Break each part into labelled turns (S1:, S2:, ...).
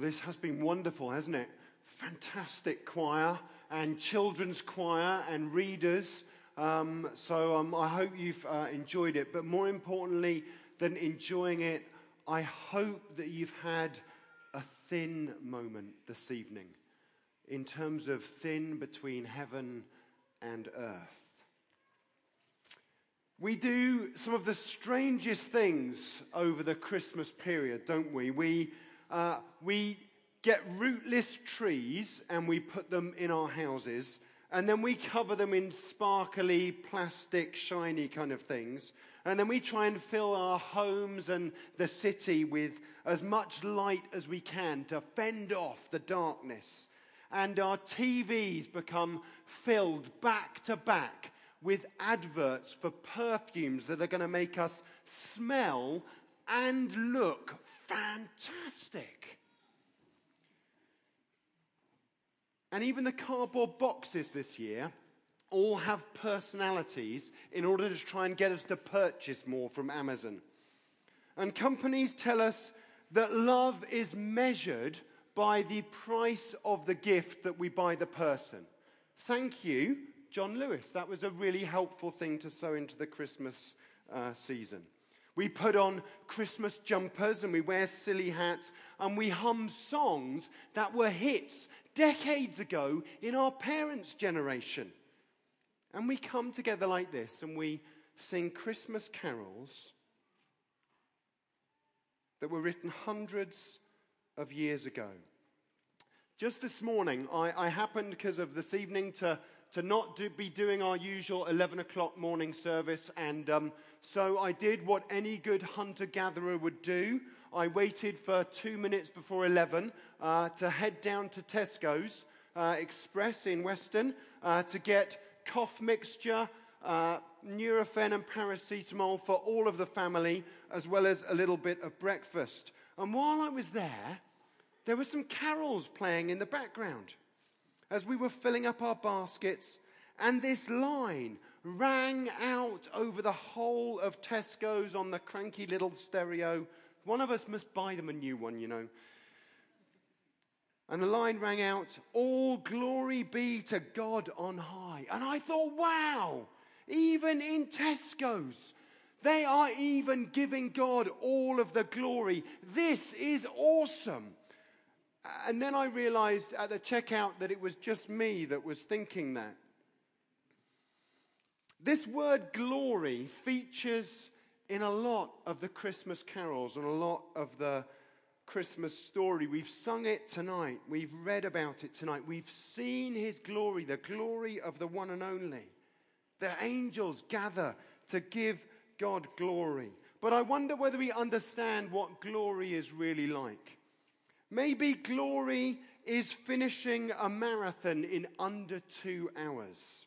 S1: Well, this has been wonderful, hasn't it? Fantastic choir and children's choir and readers. Um, so um, I hope you've uh, enjoyed it. But more importantly than enjoying it, I hope that you've had a thin moment this evening in terms of thin between heaven and earth. We do some of the strangest things over the Christmas period, don't we? We, uh, we get rootless trees and we put them in our houses, and then we cover them in sparkly, plastic, shiny kind of things. And then we try and fill our homes and the city with as much light as we can to fend off the darkness. And our TVs become filled back to back with adverts for perfumes that are going to make us smell and look fantastic. And even the cardboard boxes this year all have personalities in order to try and get us to purchase more from Amazon. And companies tell us that love is measured by the price of the gift that we buy the person. Thank you, John Lewis. That was a really helpful thing to sow into the Christmas uh, season. We put on Christmas jumpers and we wear silly hats and we hum songs that were hits decades ago in our parents' generation. And we come together like this and we sing Christmas carols that were written hundreds of years ago. Just this morning, I, I happened, because of this evening, to, to not do, be doing our usual 11 o'clock morning service. And um, so I did what any good hunter gatherer would do. I waited for two minutes before 11 uh, to head down to Tesco's uh, Express in Weston uh, to get cough mixture, uh, Nurofen and paracetamol for all of the family, as well as a little bit of breakfast. And while I was there, there were some carols playing in the background as we were filling up our baskets, and this line rang out over the whole of Tesco's on the cranky little stereo. One of us must buy them a new one, you know. And the line rang out, All glory be to God on high. And I thought, wow, even in Tesco's, they are even giving God all of the glory. This is awesome. And then I realized at the checkout that it was just me that was thinking that. This word glory features in a lot of the Christmas carols and a lot of the Christmas story. We've sung it tonight. We've read about it tonight. We've seen his glory, the glory of the one and only. The angels gather to give God glory. But I wonder whether we understand what glory is really like. Maybe glory is finishing a marathon in under two hours.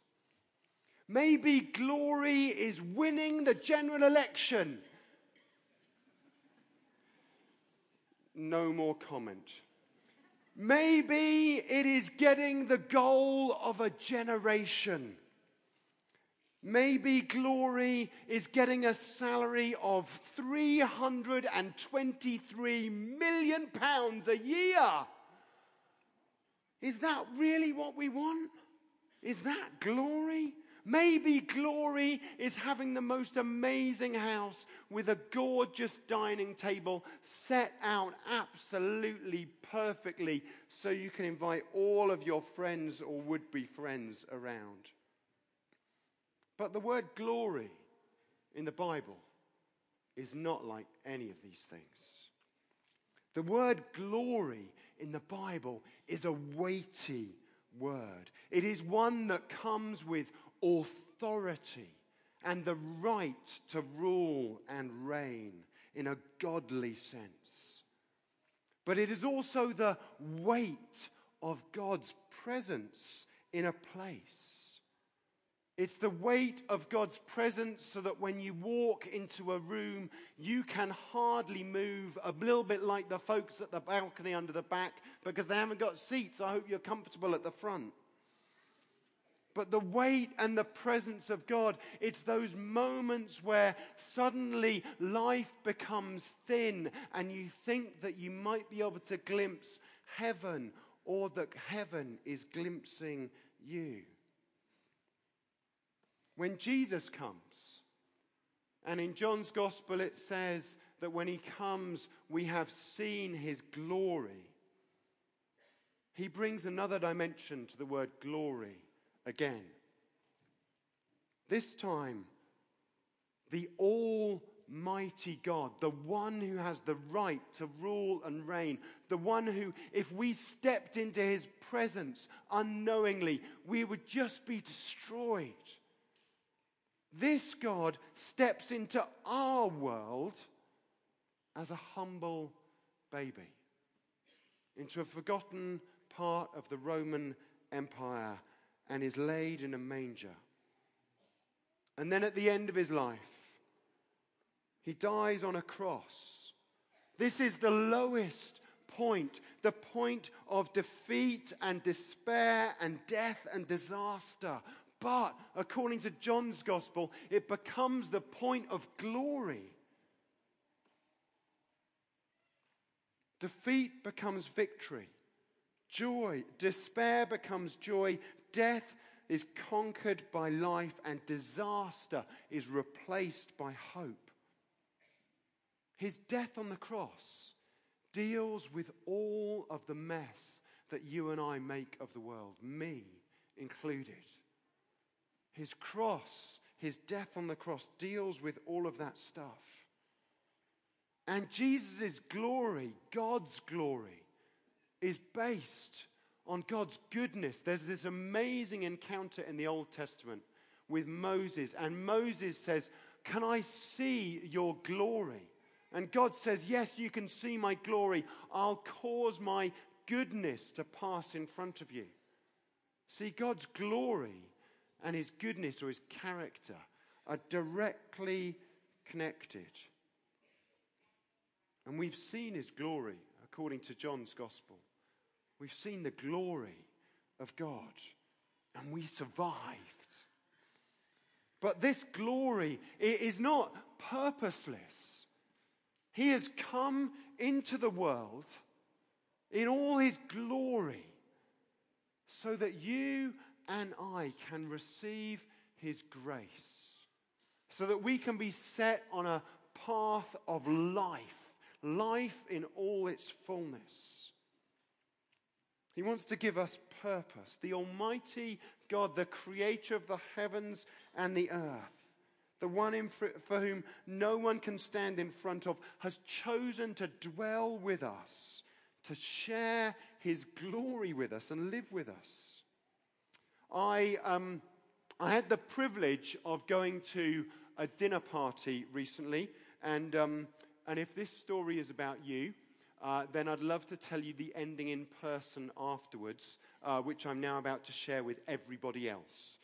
S1: Maybe glory is winning the general election no more comment. Maybe it is getting the goal of a generation. Maybe glory is getting a salary of 323 million pounds a year. Is that really what we want? Is that glory? Maybe glory is having the most amazing house with a gorgeous dining table set out absolutely perfectly so you can invite all of your friends or would be friends around. But the word glory in the Bible is not like any of these things. The word glory in the Bible is a weighty word. It is one that comes with authority and the right to rule and reign in a godly sense. But it is also the weight of God's presence in a place. It's the weight of God's presence so that when you walk into a room, you can hardly move, a little bit like the folks at the balcony under the back because they haven't got seats. I hope you're comfortable at the front. but the weight and the presence of God. It's those moments where suddenly life becomes thin and you think that you might be able to glimpse heaven or that heaven is glimpsing you. When Jesus comes, and in John's gospel it says that when he comes, we have seen his glory. He brings another dimension to the word glory again. This time, the Almighty God, the one who has the right to rule and reign, the one who, if we stepped into his presence unknowingly, we would just be destroyed. This God steps into our world as a humble baby, into a forgotten part of the Roman Empire and is laid in a manger. And then at the end of his life, he dies on a cross. This is the lowest point, the point of defeat and despair and death and disaster. But according to John's gospel, it becomes the point of glory. Defeat becomes victory. Joy, despair becomes joy. Death is conquered by life, and disaster is replaced by hope. His death on the cross deals with all of the mess that you and I make of the world, me included. His cross, his death on the cross, deals with all of that stuff. And Jesus' glory, God's glory, is based on God's goodness. There's this amazing encounter in the Old Testament with Moses, and Moses says, Can I see your glory? And God says, Yes, you can see my glory. I'll cause my goodness to pass in front of you. See, God's glory and his goodness or his character are directly connected. And we've seen his glory according to John's gospel. We've seen the glory of God and we survived. But this glory is not purposeless. He has come into the world in all his glory so that you and I can receive his grace, so that we can be set on a path of life, life in all its fullness. He wants to give us purpose. The Almighty God, the creator of the heavens and the earth, the one for, for whom no one can stand in front of, has chosen to dwell with us, to share his glory with us and live with us. I, um, I had the privilege of going to a dinner party recently, and, um, and if this story is about you, uh, then I'd love to tell you the ending in person afterwards, uh, which I'm now about to share with everybody else.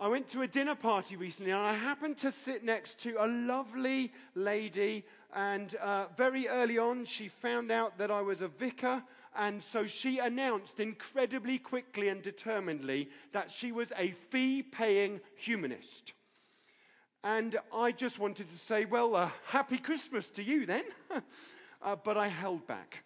S1: I went to a dinner party recently and I happened to sit next to a lovely lady. And uh, very early on, she found out that I was a vicar. And so she announced incredibly quickly and determinedly that she was a fee paying humanist. And I just wanted to say, well, uh, happy Christmas to you then. uh, but I held back.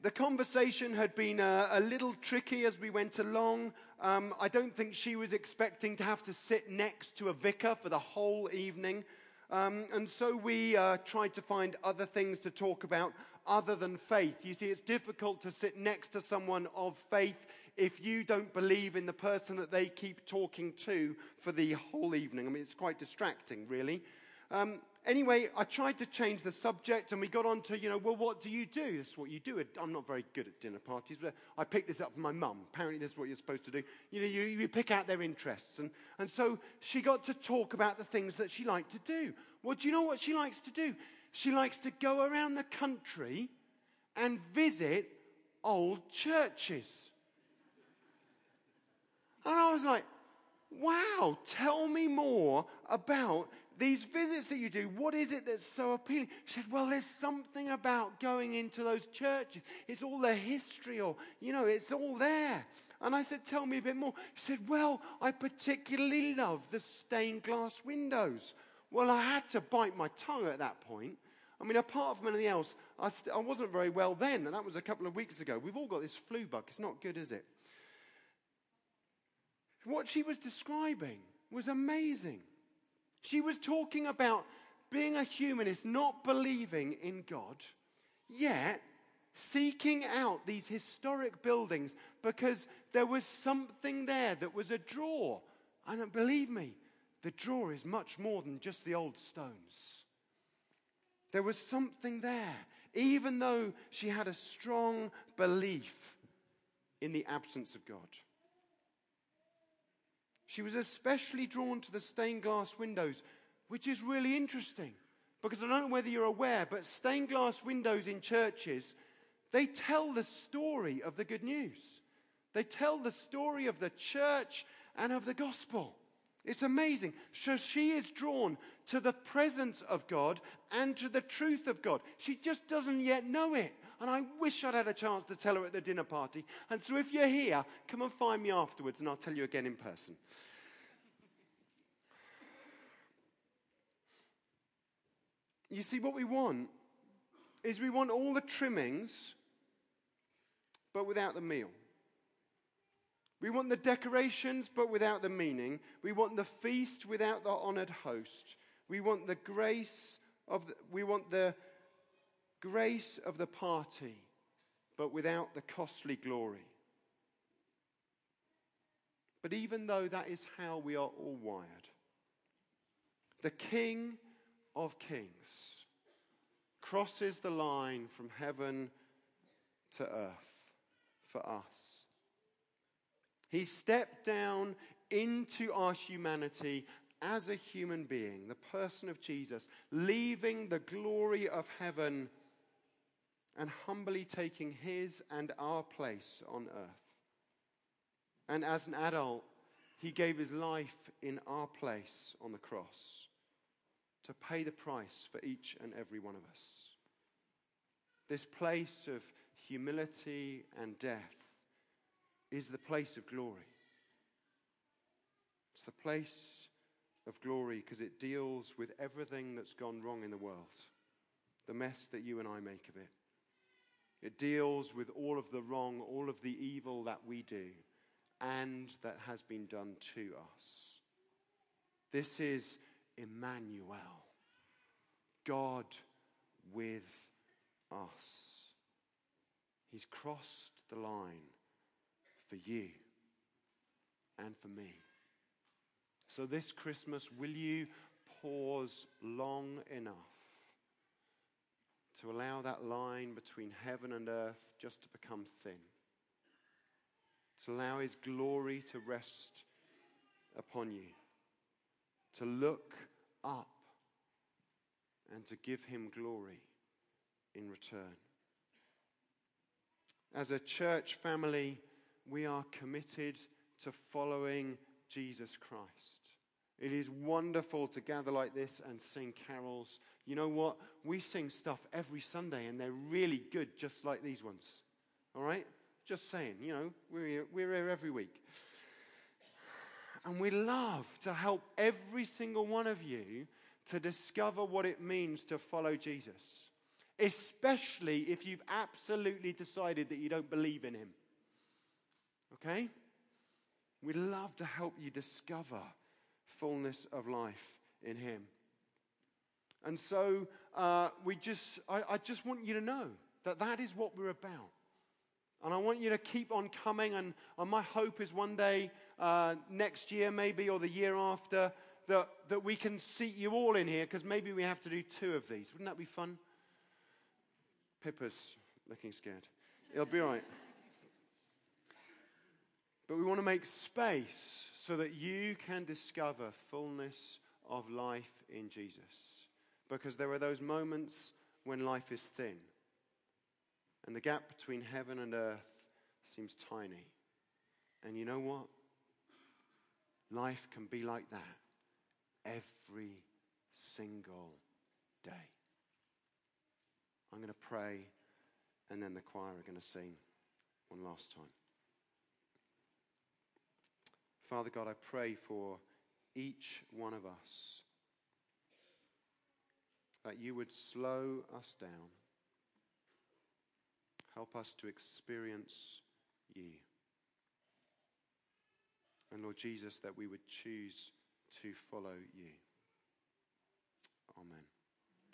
S1: The conversation had been uh, a little tricky as we went along. Um, I don't think she was expecting to have to sit next to a vicar for the whole evening. Um, and so we uh, tried to find other things to talk about other than faith. You see, it's difficult to sit next to someone of faith if you don't believe in the person that they keep talking to for the whole evening. I mean, it's quite distracting, really. Um, anyway, I tried to change the subject and we got on to, you know, well, what do you do? This is what you do. I'm not very good at dinner parties, but I picked this up from my mum. Apparently, this is what you're supposed to do. You know, you, you pick out their interests. And, and so she got to talk about the things that she liked to do. Well, do you know what she likes to do? She likes to go around the country and visit old churches. And I was like, wow, tell me more about these visits that you do, what is it that's so appealing? She said, Well, there's something about going into those churches. It's all the history, or, you know, it's all there. And I said, Tell me a bit more. She said, Well, I particularly love the stained glass windows. Well, I had to bite my tongue at that point. I mean, apart from anything else, I, st- I wasn't very well then, and that was a couple of weeks ago. We've all got this flu bug. It's not good, is it? What she was describing was amazing. She was talking about being a humanist, not believing in God, yet seeking out these historic buildings because there was something there that was a draw. And uh, believe me, the draw is much more than just the old stones. There was something there, even though she had a strong belief in the absence of God. She was especially drawn to the stained glass windows, which is really interesting because I don't know whether you're aware, but stained glass windows in churches, they tell the story of the good news. They tell the story of the church and of the gospel. It's amazing. So she is drawn to the presence of God and to the truth of God. She just doesn't yet know it. And I wish I'd had a chance to tell her at the dinner party. And so if you're here, come and find me afterwards and I'll tell you again in person. You see, what we want is we want all the trimmings, but without the meal. We want the decorations, but without the meaning. We want the feast without the honored host. We want the grace of the, we want the grace of the party, but without the costly glory. But even though that is how we are all wired, the King of Kings crosses the line from heaven to earth for us. He stepped down into our humanity as a human being, the person of Jesus, leaving the glory of heaven and humbly taking his and our place on earth. And as an adult, he gave his life in our place on the cross to pay the price for each and every one of us. This place of humility and death is the place of glory. It's the place of glory because it deals with everything that's gone wrong in the world, the mess that you and I make of it. It deals with all of the wrong, all of the evil that we do, and that has been done to us. This is Emmanuel, God with us. He's crossed the line for you and for me. So, this Christmas, will you pause long enough to allow that line between heaven and earth just to become thin? To allow His glory to rest upon you? To look up and to give Him glory in return? As a church family, we are committed to following Jesus Christ. It is wonderful to gather like this and sing carols. You know what? We sing stuff every Sunday and they're really good, just like these ones. All right? Just saying, you know, we're here, we're here every week. And we love to help every single one of you to discover what it means to follow Jesus, especially if you've absolutely decided that you don't believe in him. Okay? We'd love to help you discover fullness of life in Him. And so uh, we just, I, I just want you to know that that is what we're about. And I want you to keep on coming. And, and my hope is one day, uh, next year maybe, or the year after, that, that we can seat you all in here because maybe we have to do two of these. Wouldn't that be fun? Pippa's looking scared. It'll be all right. But we want to make space so that you can discover fullness of life in Jesus. Because there are those moments when life is thin and the gap between heaven and earth seems tiny. And you know what? Life can be like that every single day. I'm going to pray, and then the choir are going to sing one last time. Father God, I pray for each one of us that you would slow us down. Help us to experience you. And Lord Jesus, that we would choose to follow you. Amen.